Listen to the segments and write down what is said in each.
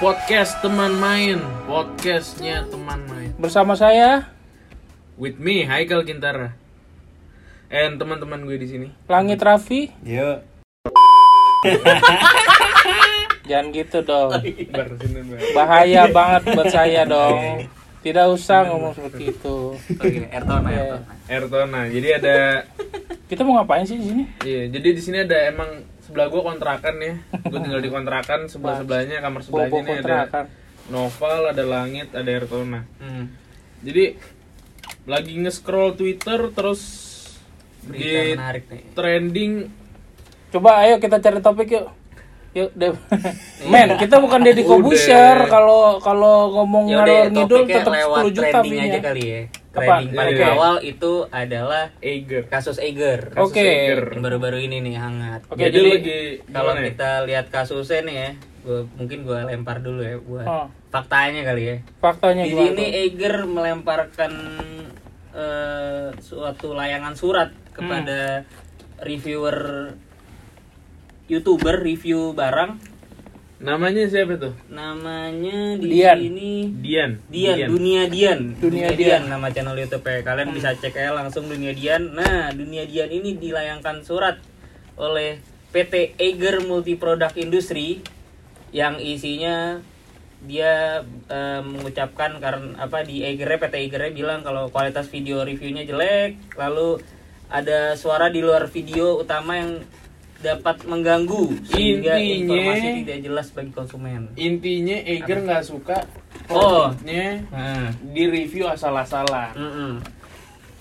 podcast teman main, podcastnya teman main. Bersama saya With me, Haikal Kintara. And teman-teman gue di sini. Langit Raffi. Yuk. Jangan gitu dong. Bahaya banget buat saya dong. Tidak usah ngomong seperti itu. Iya. Ayrton. Ayrtona. Jadi ada Kita mau ngapain sih di sini? iya, jadi di sini ada emang sebelah gue kontrakan ya. Gue tinggal di kontrakan, sebelah sebelahnya kamar sebelahnya ini ada kontrakan. Noval, ada Langit, ada Ayrtona. Hmm. Jadi lagi nge-scroll Twitter terus Berita di menarik nih. trending Coba ayo kita cari topik yuk. Yuk, Dev. Men, kita bukan Deddy Udah. Kobusier kalau kalau ngomong ngalor ngidul tetap lewat 10 juta trending aja kali ya. Trending paling Iya. awal itu adalah Eiger. kasus Eiger. Kasus Oke. Yang baru-baru ini nih hangat. Oke, jadi, jadi- lagi Kalau ya? kita lihat kasusnya nih ya, gua, mungkin gua lempar dulu ya buat Oh. faktanya kali ya. Faktanya Di gimana? sini tuh? Eiger melemparkan eh, suatu layangan surat kepada reviewer youtuber review barang. Namanya siapa tuh? Namanya di Dian. sini Dian. Dian, Dunia Dian. Dunia Dian. Dian. nama channel YouTube -nya. Kalian bisa cek aja langsung Dunia Dian. Nah, Dunia Dian ini dilayangkan surat oleh PT Eiger Multi Product Industry yang isinya dia eh, mengucapkan karena apa di Eiger PT Eiger bilang kalau kualitas video reviewnya jelek, lalu ada suara di luar video utama yang dapat mengganggu sehingga Intinya- informasi tidak jelas bagi konsumen. Intinya Eiger nggak suka Oh. produknya Nah, di review asal-asalan. mm-mm.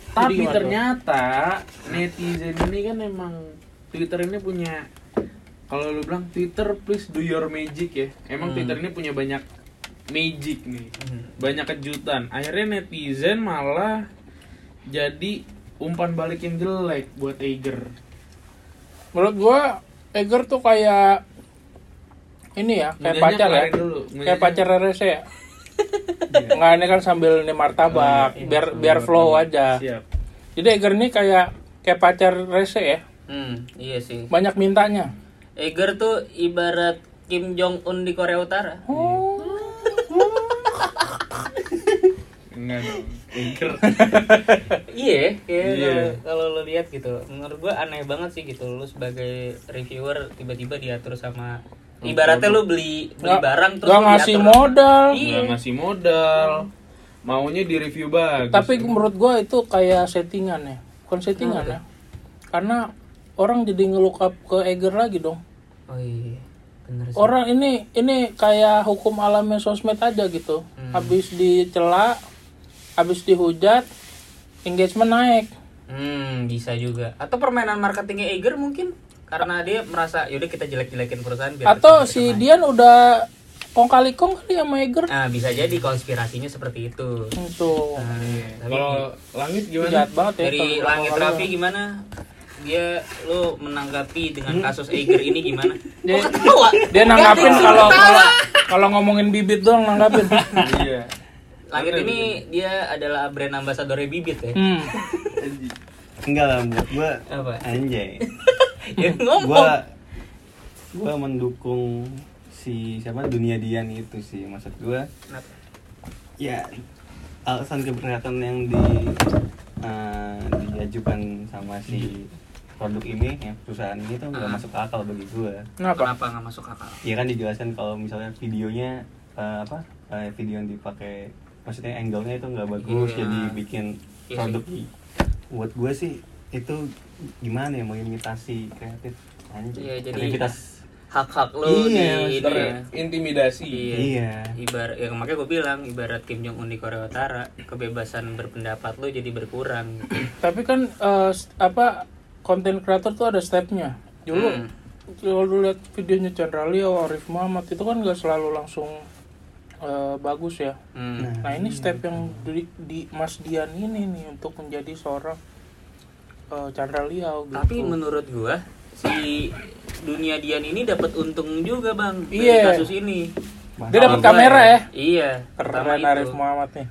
Tapi tuh? ternyata netizen ini kan emang Twitter ini punya kalau lu bilang Twitter please do your magic ya. Emang Hmm. Twitter ini punya banyak magic nih. Hmm. Banyak kejutan. Akhirnya netizen malah jadi umpan balik yang jelek buat Eiger. Menurut gua Eger tuh kayak ini ya, kayak Ngunyahnya pacar ya. dulu. Kayak pacar Rese ya. Enggak ini kan sambil nih martabak, Iya, biar sambil biar flow martabak. aja. Siap. Jadi Eger ini kayak kayak pacar Rese ya. Hmm, iya sih. Banyak mintanya. Eiger tuh ibarat Kim Jong Un di Korea Utara. Enggak dong. Eiger. Iya, kayak Iya. kalau- kalau lo lihat gitu. Menurut gua aneh banget sih gitu. Lu sebagai reviewer tiba-tiba diatur sama ibaratnya lu beli beli Nggak- barang terus nggak lu ngasih diatur. modal. Iya. Nggak ngasih modal. Maunya di review bagus. Tapi menurut gua itu kayak settingan ya. Bukan settingan ya. Karena orang jadi ngelook up ke Eger lagi dong. Oh iya. Bener sih. Orang ini ini kayak hukum alamnya sosmed aja gitu. Hmm. Habis dicela, habis dihujat, engagement naik. Hmm, bisa juga. Atau permainan marketingnya Eiger mungkin karena dia merasa yaudah kita jelek-jelekin perusahaan biar Atau si naik." Dian udah kong kali kong kali sama Eger. Nah, bisa jadi konspirasinya seperti itu. Itu Nah, tapi Kalau langit gimana? jahat banget ya. dari kalau langit Raffi gimana? Dia lu menanggapi dengan kasus Eiger ini gimana? Dia- ketawa? Dia nanggapin kalau kalau kalau ngomongin bibit doang nanggapin. Iya. Langit ini dia adalah brand ambassadornya Bibit ya. Hmm. Enggak lah buat gua Apa? anjay. Ya ngomong. Gua gua mendukung si siapa dunia Dian itu sih maksud gua Kenapa? ya alasan keberatan yang di eh, diajukan sama si produk ini ya perusahaan ini tuh nggak Ah. masuk akal bagi gua Kenapa? Kenapa nggak masuk akal? ya kan dijelaskan kalau misalnya videonya eh, apa eh, video yang dipakai maksudnya angle-nya itu nggak bagus Iya. jadi bikin Iya produk buat gue sih itu gimana ya mau imitasi kreatif anjir Iya, jadi- kreativitas Hak-hak lu Iya, di ini. Terintimidasi. Iya. iya Ibarat ya makanya gue bilang ibarat Kim Jong Un di Korea Utara, kebebasan berpendapat lu jadi berkurang. gitu. Tapi kan s- apa konten kreator tuh ada stepnya. Dulu Hmm. kalau lu lihat videonya Chandra Leo, Arif Muhammad itu kan nggak selalu langsung eh, bagus ya. Hmm. Nah ini step yang di, di Mas Dian ini nih untuk menjadi seorang eh, Chandra Liao gitu. Tapi menurut gua si dunia Dian ini dapat untung juga bang dari Iya. kasus ini. dia dapat kamera ya. Iya. pertama Keren Arif itu. Muhammad nih.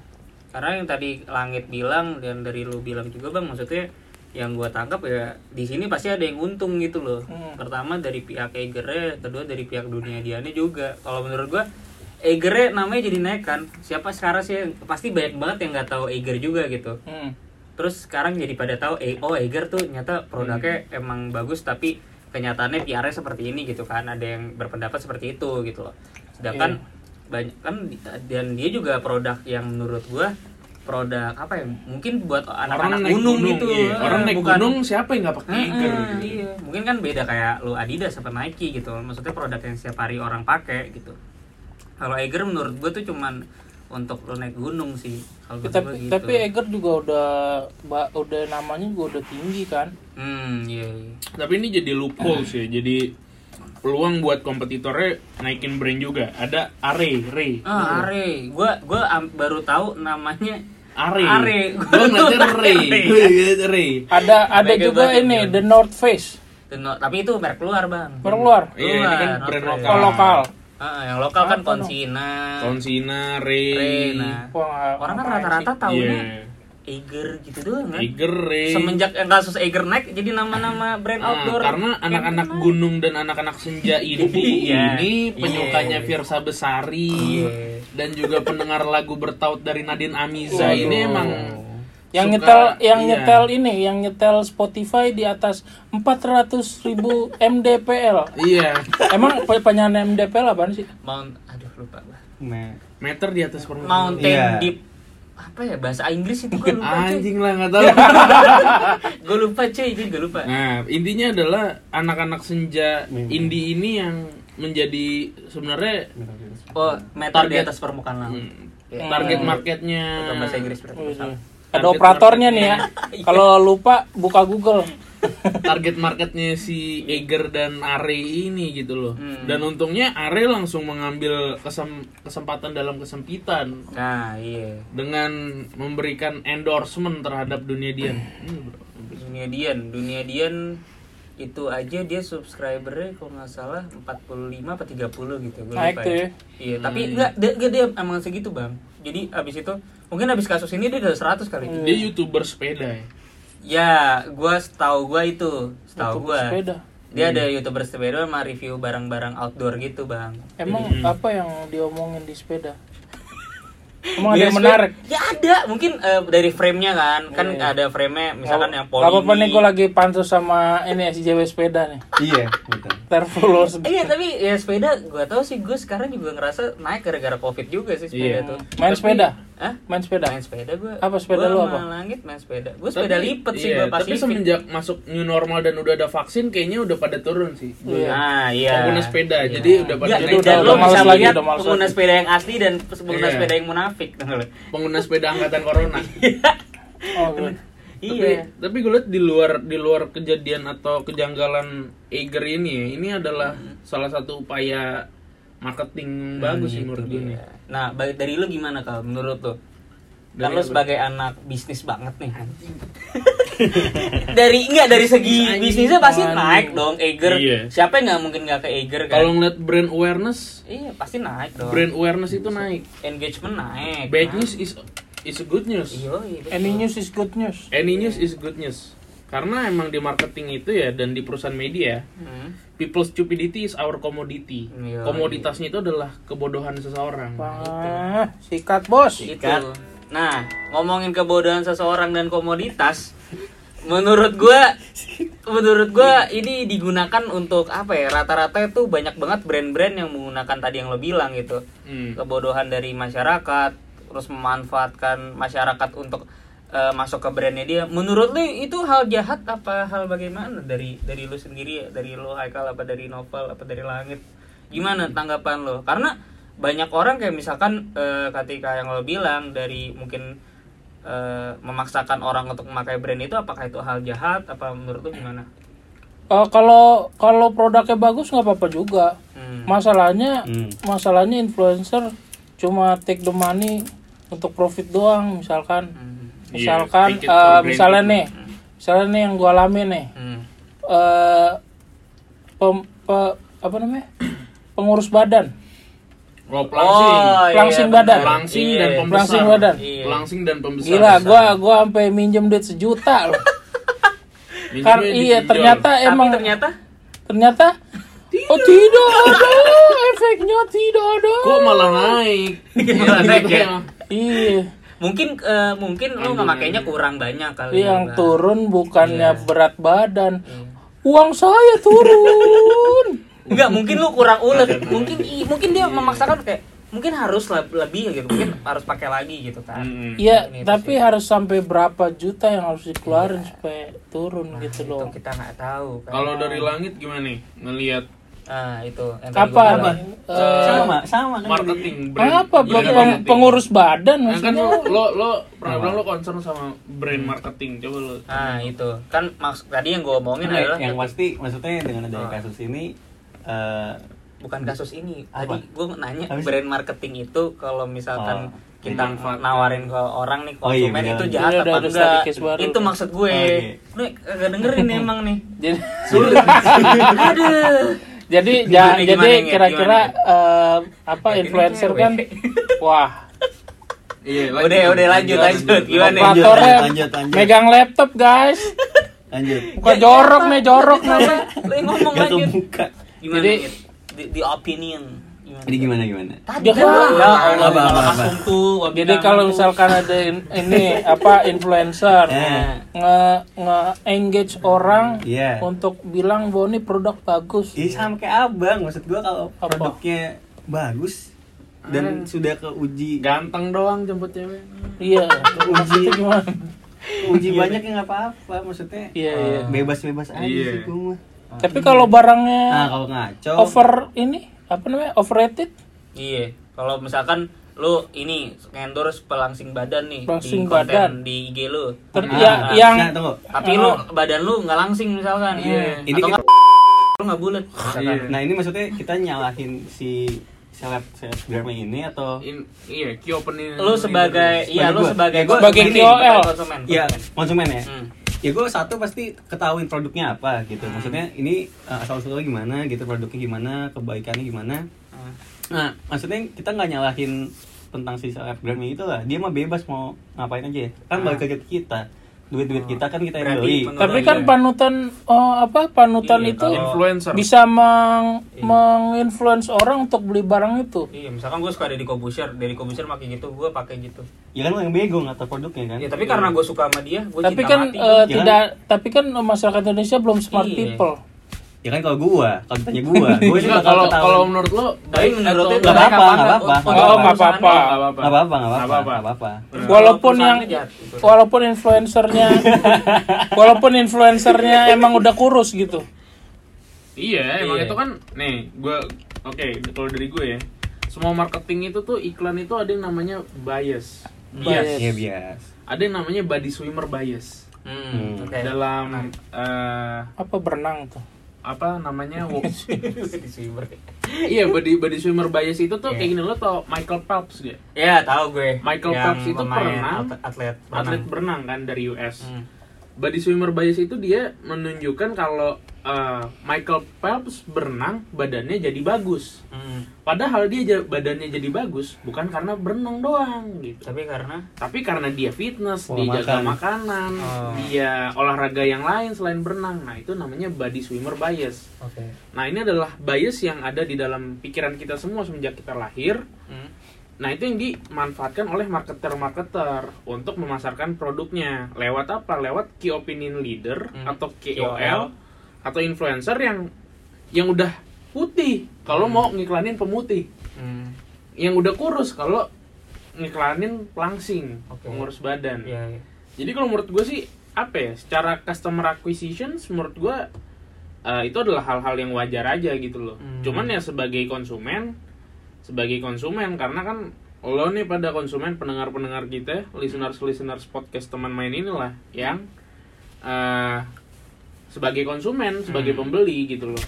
Karena yang tadi Langit bilang dan dari lu bilang juga bang, maksudnya yang gua tangkap ya di sini pasti ada yang untung gitu loh. Hmm. Pertama dari pihak Egernya, kedua dari pihak dunia Diannya juga. Kalau menurut gua Egernya namanya jadi naik kan. Siapa sekarang sih pasti banyak banget yang nggak tahu Eger juga gitu. Hmm. Terus sekarang jadi pada tahu eh oh Eger tuh nyata produknya emang bagus tapi kenyataannya PR-nya seperti ini gitu kan. Ada yang berpendapat seperti itu gitu loh. Sedangkan banyak kan dan dia juga produk yang menurut gua produk apa ya? Mungkin buat anak-anak naik gunung, gitu. iya. Eh, Orang naik bukan- gunung siapa yang nggak pakai ah, gitu. iya. Mungkin kan beda kayak lu Adidas apa Nike gitu. Maksudnya produk yang setiap hari orang pakai gitu. Kalau Eiger menurut gua tuh cuman untuk lu naik gunung sih. Kalau gua Tapi gitu. tapi Eger juga udah ba- udah namanya juga udah tinggi kan. Hmm, iya, iya. Tapi ini jadi loophole sih. Jadi peluang buat kompetitornya naikin brand juga. Ada Are, Ray. Ah, Are. Gua gua am- baru tahu namanya Are. Are. Gue. Gue ngeliatnya Ray. Ada ada Mega juga ini. The North Face Teno- tapi itu merek luar, Bang. baru keluar. Iya, ini kan brand lokal. Oh lokal. Ah, yang lokal kan Apa? Konsina. Konsina. Wah, nggak- Orang kan rata-rata tahunya Iya. Eiger gitu doang kan. Eiger, Ray. Semenjak yang kasus Eiger naik jadi nama-nama brand Ah, outdoor. karena anak-anak gunung dan anak-anak senja ini Iya. ini penyukanya Iya. Virsa Besari Iya. dan juga pendengar lagu bertaut dari Nadine Amiza Waduh. ini emang Yang suka- nyetel yang iya. nyetel ini, yang nyetel Spotify di atas 400.000 ribu MDPL. Iya, Emang pe- penyanyi MDPL apaan sih? Mount aduh lupa gua. Me- meter di atas permukaan. Mountain Iya. Deep apa ya bahasa Inggris itu gue lupa cuy. Anjing lah nggak tahu. Gue lupa cuy, itu gue lupa. Nah, intinya adalah anak-anak senja Mimpi. indie ini yang menjadi sebenarnya Oh, meter di Target. atas permukaan laut. hmm, Iya. target marketnya. Bahasa Inggris berarti. Ada Target operatornya nih ya. Iya. Kalau lupa buka Google. target marketnya si Eiger dan Are ini gitu loh. Hmm. Dan untungnya Are langsung mengambil kesem- kesempatan dalam kesempitan Nah, iya. dengan memberikan endorsement terhadap dunia Dian. Bro. Dunia Dian, Dunia Dian itu aja dia subscribernya kalau nggak salah 45 apa 30 gitu gue Naik lupa tuh ya. ya. Iya, tapi enggak dia, dia, dia emang segitu, Bang. Jadi abis itu mungkin abis kasus ini dia udah 100 kali. Dia youtuber sepeda ya. Ya, gua setahu gua itu, setahu sepeda. Dia ada youtuber sepeda sama review barang-barang outdoor gitu, Bang. Emang Hmm. apa yang diomongin di sepeda? Emang ada Dia yang menarik? Ya ada, mungkin eh, dari frame-nya kan. Kan Iya. ada frame-nya misalkan yang poli. Apa-apa nih gue lagi pansus sama ini si cewek sepeda nih. Iya, betul. Ntar followers Iya, tapi ya sepeda gua tahu sih gue sekarang juga ngerasa naik gara-gara Covid juga sih sepeda Iya. tuh. Main Tapi- sepeda? Hah? Main sepeda? Main sepeda gue. Apa sepeda lu apa? Langit main sepeda. Gue sepeda lipet sih iya, gue pas Tapi semenjak masuk new normal dan udah ada vaksin kayaknya udah pada turun sih. Iya. Nah, iya. Pengguna sepeda. Iya. Jadi udah pada naik dan udah bisa males lagi, lihat udah males pengguna sepeda yang asli dan pengguna Iya. sepeda yang munafik. pengguna sepeda angkatan corona. Oh, gitu. Tapi, Iya. tapi gue lihat di luar di luar kejadian atau kejanggalan Eiger ini, ya, ini adalah salah satu upaya marketing bagus sih Hmm, menurut gue. nih. Nah, dari lu gimana kalau menurut lu? Dari Kan lu sebagai anak bisnis banget nih. dari enggak dari segi Anjing. bisnisnya pasti Anjing. naik dong Eiger. Iya. Siapa yang nggak mungkin nggak ke Eiger kan? Kalau ngeliat brand awareness, Iya, pasti naik dong. brand awareness itu naik. engagement naik. Bad Nah. news is is good news. Iya, iya. Any news is good news. Any news is good news. Karena emang di marketing itu ya dan di perusahaan media, Hmm. people's stupidity is our commodity. Iya, Komoditasnya itu adalah kebodohan seseorang. Wah, sikat bos. Itu. Nah, ngomongin kebodohan seseorang dan komoditas, menurut gua menurut gua ini digunakan untuk apa ya? Rata-rata itu banyak banget brand-brand yang menggunakan tadi yang lo bilang gitu. Hmm. Kebodohan dari masyarakat, terus memanfaatkan masyarakat untuk eh, masuk ke brandnya dia. Menurut lu itu hal jahat apa hal bagaimana dari dari lu sendiri? Dari lu Haikal apa dari novel apa dari langit? Gimana tanggapan lo? Karena banyak orang kayak misalkan eh, ketika yang lo bilang dari mungkin eh, memaksakan orang untuk memakai brand itu apakah itu hal jahat apa menurut lu gimana? Eh, kalau kalau produknya bagus nggak apa-apa juga. Hmm. Masalahnya Hmm. masalahnya influencer cuma take the money untuk profit doang misalkan Hmm. Misalkan take it eh, granted. misalnya nih misalnya nih yang gua alami nih Hmm. eh pem- pe- apa namanya pengurus badan Oh, pelangsing. iya, Pelangsing benar. badan. Pelangsing Iya. dan pembesar. Pelangsing badan. Iya. Pelangsing dan pembesar. gila gua gua sampai minjem duit sejuta loh kan iya ternyata Tapi emang ternyata ternyata oh tidak ada efeknya tidak ada Kok malah naik? Malah naik ya? iya mungkin eh, mungkin lu nggak makainya kurang banyak kali. Tapi yang Bang. turun bukannya Iya. berat badan Iya. uang saya turun Enggak, mungkin lu kurang ulet. Mungkin i- mungkin dia memaksakan kayak mungkin harus leb- lebih gitu. Mungkin harus pakai lagi gitu kan. Iya, Ini itu tapi sih. harus sampai berapa juta yang harus dikeluarin supaya turun Nah, gitu itu loh. kita nggak tahu kan. Kalau dari langit gimana nih ngelihat Nah, itu yang Apa? Apa? Eh, sama sama kan marketing brand? apa peng- marketing. pengurus badan Nah, kan maksudnya? lo lo, lo pernah bilang lo concern sama brand marketing. Coba lo. Nah, itu. Kan maksud tadi yang gua omongin Nah, adalah yang pasti maksudnya dengan adanya Oh. kasus ini eh bukan kasus ini. Apa? Tadi gua nanya brand marketing itu kalau misalkan Oh. kita nawarin ke orang nih Oh, iya, konsumen itu Iya, jahat apa enggak? Itu maksud gue. Oh, iya. Lu kagak dengerin emang nih. Jadi Sulit. Aduh. Jadi ja- gimana, jadi kira-kira eh, apa influencer kan wah Iya, Udah, udah, lanjut, lanjut. Gimana? Lanjut, lanjut, lanjut. megang laptop guys lanjut bukan jorok nih jorok nih ngomong lanjut. Gimana? Jadi- the, the opinion. Gimana? ini gimana gimana Tadi Ya, kan ya Allah Apa, apa, tuh. jadi kalau misalkan ada in- ini apa influencer Eh. nge nge engage orang Iya. untuk bilang bahwa ini produk bagus Iya sama kayak abang, maksud gua kalau produknya bagus dan sudah keuji Ganteng doang jemput cewek. iya maksudnya gimana uji banyak ya nggak apa-apa maksudnya Iya, iya. bebas-bebas aja Iya. sih gua mah. tapi kalau Nah barangnya kalau ngaco over ini apa namanya overrated Iya, kalau misalkan lu ini endorse pelangsing badan nih Pelangsing di konten badan. di IG lu. Ter- Nah, ya, nah, yang nah tunggu tapi lu badan lu nggak langsing misalkan. Iya. Ini Atau kita- nggak lu nggak bulat. Iya. nah ini maksudnya kita nyalahin si seleb selebgram ini atau In, iya, key opening. Lu sebagai iya lu sebagai Gua- Sebagai ini, KOL. konsumen. ya konsumen. konsumen ya Hmm. Ya gue satu pasti ketahuin produknya apa gitu. Maksudnya ini uh, asal usulnya gimana gitu produknya gimana kebaikannya gimana. Hmm. nah maksudnya kita nggak nyalahin tentang si selebgram itu lah. Dia mah bebas mau ngapain aja ya. kan balik lagi ke kita duit duit kita kan kita yang beli tapi Iya. kan panutan oh, apa panutan Iya, itu influencer. bisa meng Iya. menginfluence orang untuk beli barang itu Iya, misalkan gue suka dari Kobusher, dari Kobusher pakai gitu, gue pakai gitu. ya kan lo yang bego nggak tahu produknya kan Ya tapi karena gue suka sama dia, gue tapi cinta kan mati. eh, Ya tidak tapi kan masyarakat Indonesia belum smart Iya. people ya kan kalau gua kalau ditanya gua gua sih Enggak, bakal kalau kalau menurut lo baik menurut atau lu Nggak baik apa-apa, apa nggak enggak? apa-apa. Untuk Oh, nggak perusahaan apa-apa. lo. Nggak apa-apa. nggak apa-apa nggak apa-apa walaupun yang walaupun influencernya walaupun influencernya emang udah kurus gitu Iya, emang Iya. itu kan nih, gua oke, kalau dari gue ya. Semua marketing itu tuh iklan itu ada yang namanya bias. Bias. iya bias Ada yang namanya body swimmer bias. Hmm, oke. Dalam eh, apa berenang tuh apa namanya? Di swimmer. iya, body body swimmer bias itu tuh Iya. kayak gini lo tau Michael Phelps gak? Ya, tahu gue. Michael Yang Phelps itu pernah atlet, atlet berenang. Atlet berenang kan dari US. Hmm. Body swimmer bias itu dia menunjukkan kalau eh, Michael Phelps berenang badannya jadi bagus. Hmm. Padahal dia badannya jadi bagus bukan karena berenang doang gitu. Tapi karena Tapi karena dia fitness, Pola dia jaga makan. makanan, Oh. dia olahraga yang lain selain berenang. Nah, itu namanya body swimmer bias. Oke. Nah, ini adalah bias yang ada di dalam pikiran kita semua semenjak kita lahir. Hmm. Nah, itu yang dimanfaatkan oleh marketer-marketer untuk memasarkan produknya. Lewat apa? Lewat key opinion leader Hmm. atau KOL. KOL atau influencer yang yang udah putih kalau mau ngiklanin pemutih. Hmm. Yang udah kurus kalau ngiklanin pelangsing, Oke. pengurus badan. Iya, iya. Jadi kalau menurut gue sih apa ya? Secara customer acquisition menurut gue eh, itu adalah hal-hal yang wajar aja gitu loh. Hmm. Cuman ya sebagai konsumen, sebagai konsumen karena kan lo nih pada konsumen pendengar-pendengar kita, listeners-listeners podcast teman main inilah yang eh sebagai konsumen, sebagai Hmm. pembeli gitu loh.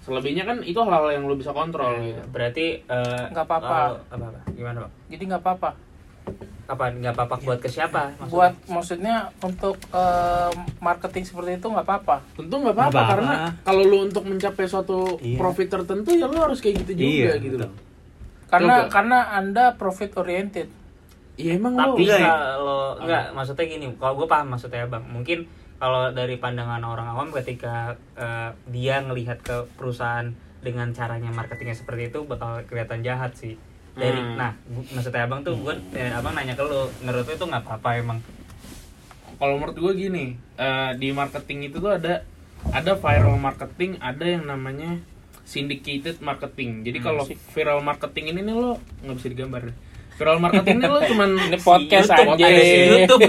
selebihnya kan itu hal-hal yang lu bisa kontrol gitu. Berarti eh, Nggak apa-apa. oh, apa apa? Gimana, Bang? Jadi nggak apa-apa. Kapan nggak apa-apa buat ke siapa? maksudnya? Buat maksudnya untuk eh, marketing seperti itu nggak apa-apa. tentu nggak apa-apa apa-apa. karena kalau lu untuk mencapai suatu Iya. profit tertentu ya lu harus kayak gitu juga Iya, gitu betul. loh Karena Coba. karena anda profit oriented. ya emang Tapi lu kalau enggak maksudnya gini, kalau gue paham maksudnya Bang. Mungkin kalau dari pandangan orang awam ketika eh, dia ngelihat ke perusahaan dengan caranya marketingnya seperti itu bakal kelihatan jahat sih. Dari Hmm. nah, gu- maksudnya Abang tuh gue Abang nanya ke lu, menurut lu itu nggak apa-apa emang. kalau menurut gue gini eh, di marketing itu tuh ada ada viral marketing ada yang namanya syndicated marketing jadi kalau viral marketing ini nih lo nggak bisa digambar deh. Viral marketing ini lo cuman Ini podcast YouTube, aja. si YouTube.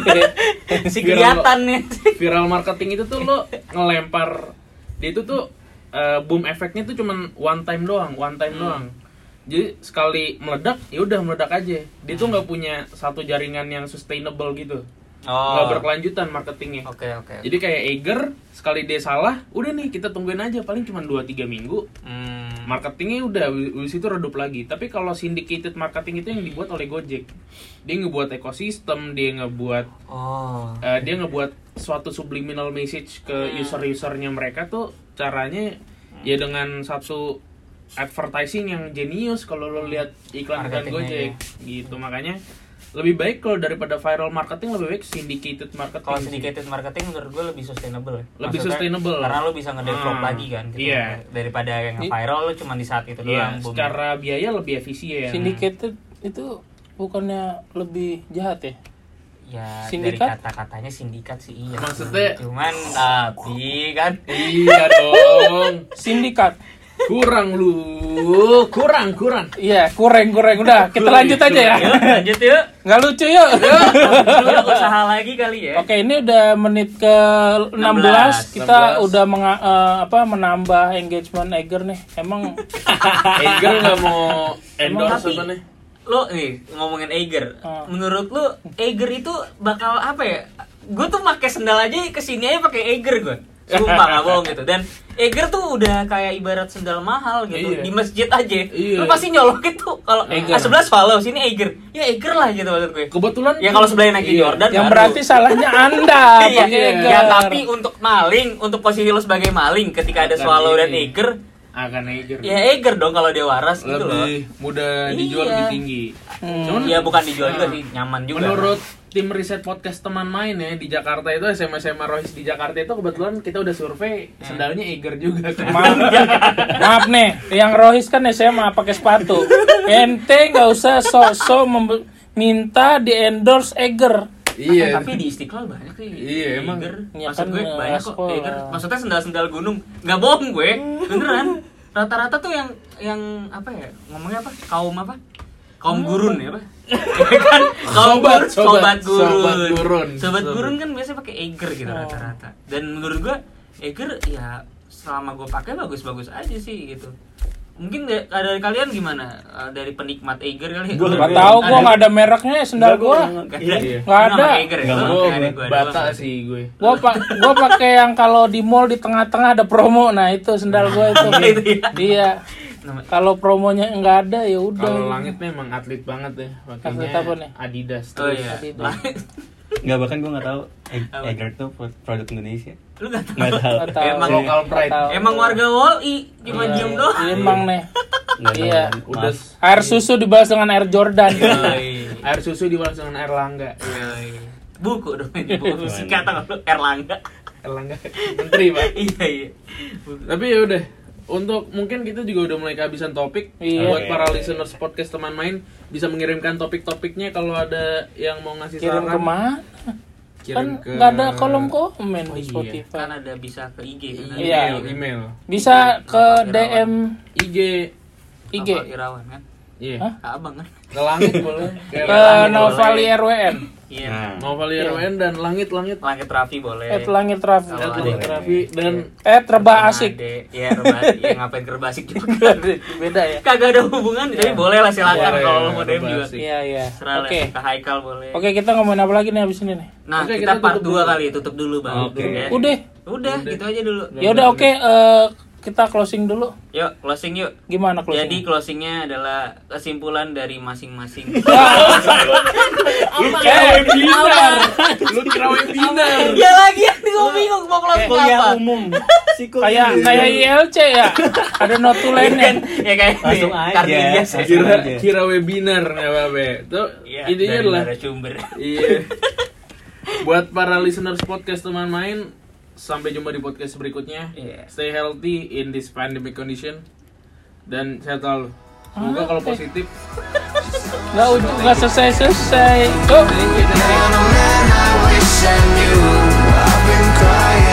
si kelihatan nih. viral marketing itu tuh lo ngelempar dia itu tuh eh, boom efeknya tuh cuman one time doang one time doang jadi sekali meledak ya udah meledak aja dia tuh nggak punya satu jaringan yang sustainable gitu nggak Oh. berkelanjutan marketingnya Oke, oke. jadi kayak Eiger sekali dia salah udah nih kita tungguin aja paling cuma 2-3 minggu Hmm. marketingnya udah habis itu redup lagi tapi kalau syndicated marketing itu yang dibuat oleh Gojek dia ngebuat ekosistem dia ngebuat Oh. eh, dia ngebuat suatu subliminal message ke Hmm. user-usernya mereka tuh caranya ya dengan satu advertising yang jenius kalau lo lihat iklan iklan Gojek gitu makanya lebih baik kalau daripada viral marketing lebih baik syndicated marketing Kalau sih. syndicated marketing menurut gue lebih sustainable ya. Lebih sustainable. Karena lo bisa ngedevelop Hmm. lagi kan gitu. Iya. Daripada yang viral lo cuma di saat itu Iya, doang. boom. secara biaya lebih efisien. Syndicated itu bukannya lebih jahat ya? Ya Sindikat? dari kata-katanya sindikat sih iya. Maksudnya- cuman tapi kan Iya dong. Sindikat. Kurang lu. Kurang, kurang. Iya, kurang kurang udah. Kita lanjut aja ya. Yuk, lanjut yuk. Nggak lucu yuk. Yuk usaha lagi kali ya. Oke, ini udah menit ke 16. 16. Kita 16. udah menga- eh, apa menambah engagement Eger nih. Emang Eger nggak mau endorse apa nih? Lo nih ngomongin Eiger. Oh. Menurut lo Eiger itu bakal apa ya? Gue tuh pakai sendal aja ke sini aja pakai Eiger gue. Sumpah gak bohong gitu. Dan Eiger tuh udah kayak ibarat sendal mahal gitu Iya. di masjid aja. Iya. Lo pasti nyolok itu kalau ah, sebelah swallow sini Eiger. Ya Eiger lah gitu maksud gue. Kebetulan Ya kalau sebelahnya Nike Iya. Jordan yang baru. berarti salahnya Anda Iya, Eger. ya tapi untuk maling, untuk posisi lo sebagai maling ketika ada swallow dan ini. Akan Eger. ya Eiger dong kalau dia waras gitu loh. lebih mudah dijual Iya. lebih tinggi. Hmm. Cuman Ya bukan dijual juga Nah, sih, nyaman juga. Menurut tim riset podcast teman main ya di Jakarta itu SMA SMA Rohis di Jakarta itu kebetulan kita udah survei sendalnya Eger juga kan. Maaf, maaf nih, yang Rohis kan SMA pakai sepatu. Ente nggak usah sok-sok minta di endorse Eger. Iya. Tapi di Istiqlal banyak sih. Iya, emang. Maksud gue banyak kok. Eiger. Maksudnya sendal-sendal gunung. Nggak bohong gue. Beneran. Rata-rata tuh yang yang apa ya? Ngomongnya apa? Kaum apa? Kaum gurun ya, Pak? kan kaum Sobat, gurun, sobat, sobat, gurun. sobat gurun. Sobat Sobat. gurun kan biasanya pakai Eiger gitu Oh. rata-rata. Dan menurut gue Eiger ya selama gue pakai bagus-bagus aja sih gitu. Mungkin da- dari kalian gimana? Eh, Dari penikmat Eiger kali? Gua Nggak tahu gua nggak ada mereknya sendal gua. Nggak ada. Iya. Nggak ada. Ya? Gue nggak ada, bata sih gue. Gua pak gua pakai yang kalau di mall di tengah-tengah ada promo. Nah, itu sendal gua itu. Ya. Iya. Kalau promonya nggak ada ya udah. Kalau langit memang atlet banget ya. Pakainya Adidas. Oh terus. iya. Itu. Langit. Nggak bahkan gue nggak tahu Eg- Apa? Eger tuh pro- produk Indonesia. Lu nggak tahu. Nggak tahu. Emang Local pride. Emang warga Wall-E cuma Iya, diem doang. Emang nih. Nggak. Iya. Udah. Air susu dibalas dengan air Jordan. Yoi. air susu dibalas dengan air langga. Yoi. Buku dong ini buku singkatan lu Erlangga. Air langga menteri, Pak. Iya iya. Buku. Tapi ya udah untuk mungkin kita juga udah mulai kehabisan topik Iya. buat para listeners podcast teman main bisa mengirimkan topik-topiknya kalau ada yang mau ngasih Kirim saran ke mana? kirim Kan ke nggak ada kolom komen Oh, di iya. Spotify. Kan ada bisa ke IG kan. Iya. email email Bisa ke DM IG IG Apa, Irawan kan. iya Hah? Abang kan. ke langit boleh ke Langit Novali. RWN. Iya. Nah, Novali RWN dan langit langit Langit Raffi boleh. Eh Langit Raffi. Kalau Langit Raffi dan Eh Terba Asik. Iya, Reba. Ya ngapain kerba asik juga. Beda ya. Kagak ada hubungan, tapi boleh lah silakan kalau mau DM juga. Iya iya. Oke. ke Haikal boleh. Oke kita ngomongin apa lagi nih abis ini nih? Nah, Oke, kita, kita part tutup 2 dulu. kali tutup dulu, Bang. Oke. Ya. Udah. Udah, gitu aja dulu. Ya udah oke. Eh, kita closing dulu. Yuk, closing yuk. Gimana closing? Jadi closingnya adalah kesimpulan dari masing-masing. Lu kira webinar. Lu kira webinar. ya lagi gue bingung mau closing kuliah apa. umum Psiko- kayak kayak ILC ya. Ada notulennya. ya kayak Langsung aja. Ya. Kira kira webinar apa-apa. Tuh Iya, intinya adalah narasumber. Iya. Buat para listeners podcast teman main, sampai jumpa di podcast berikutnya. Iya. Stay healthy in this pandemic condition dan sehat selalu. Semoga kalau positif. Nggak ujung nggak selesai selesai. Oh. Oh I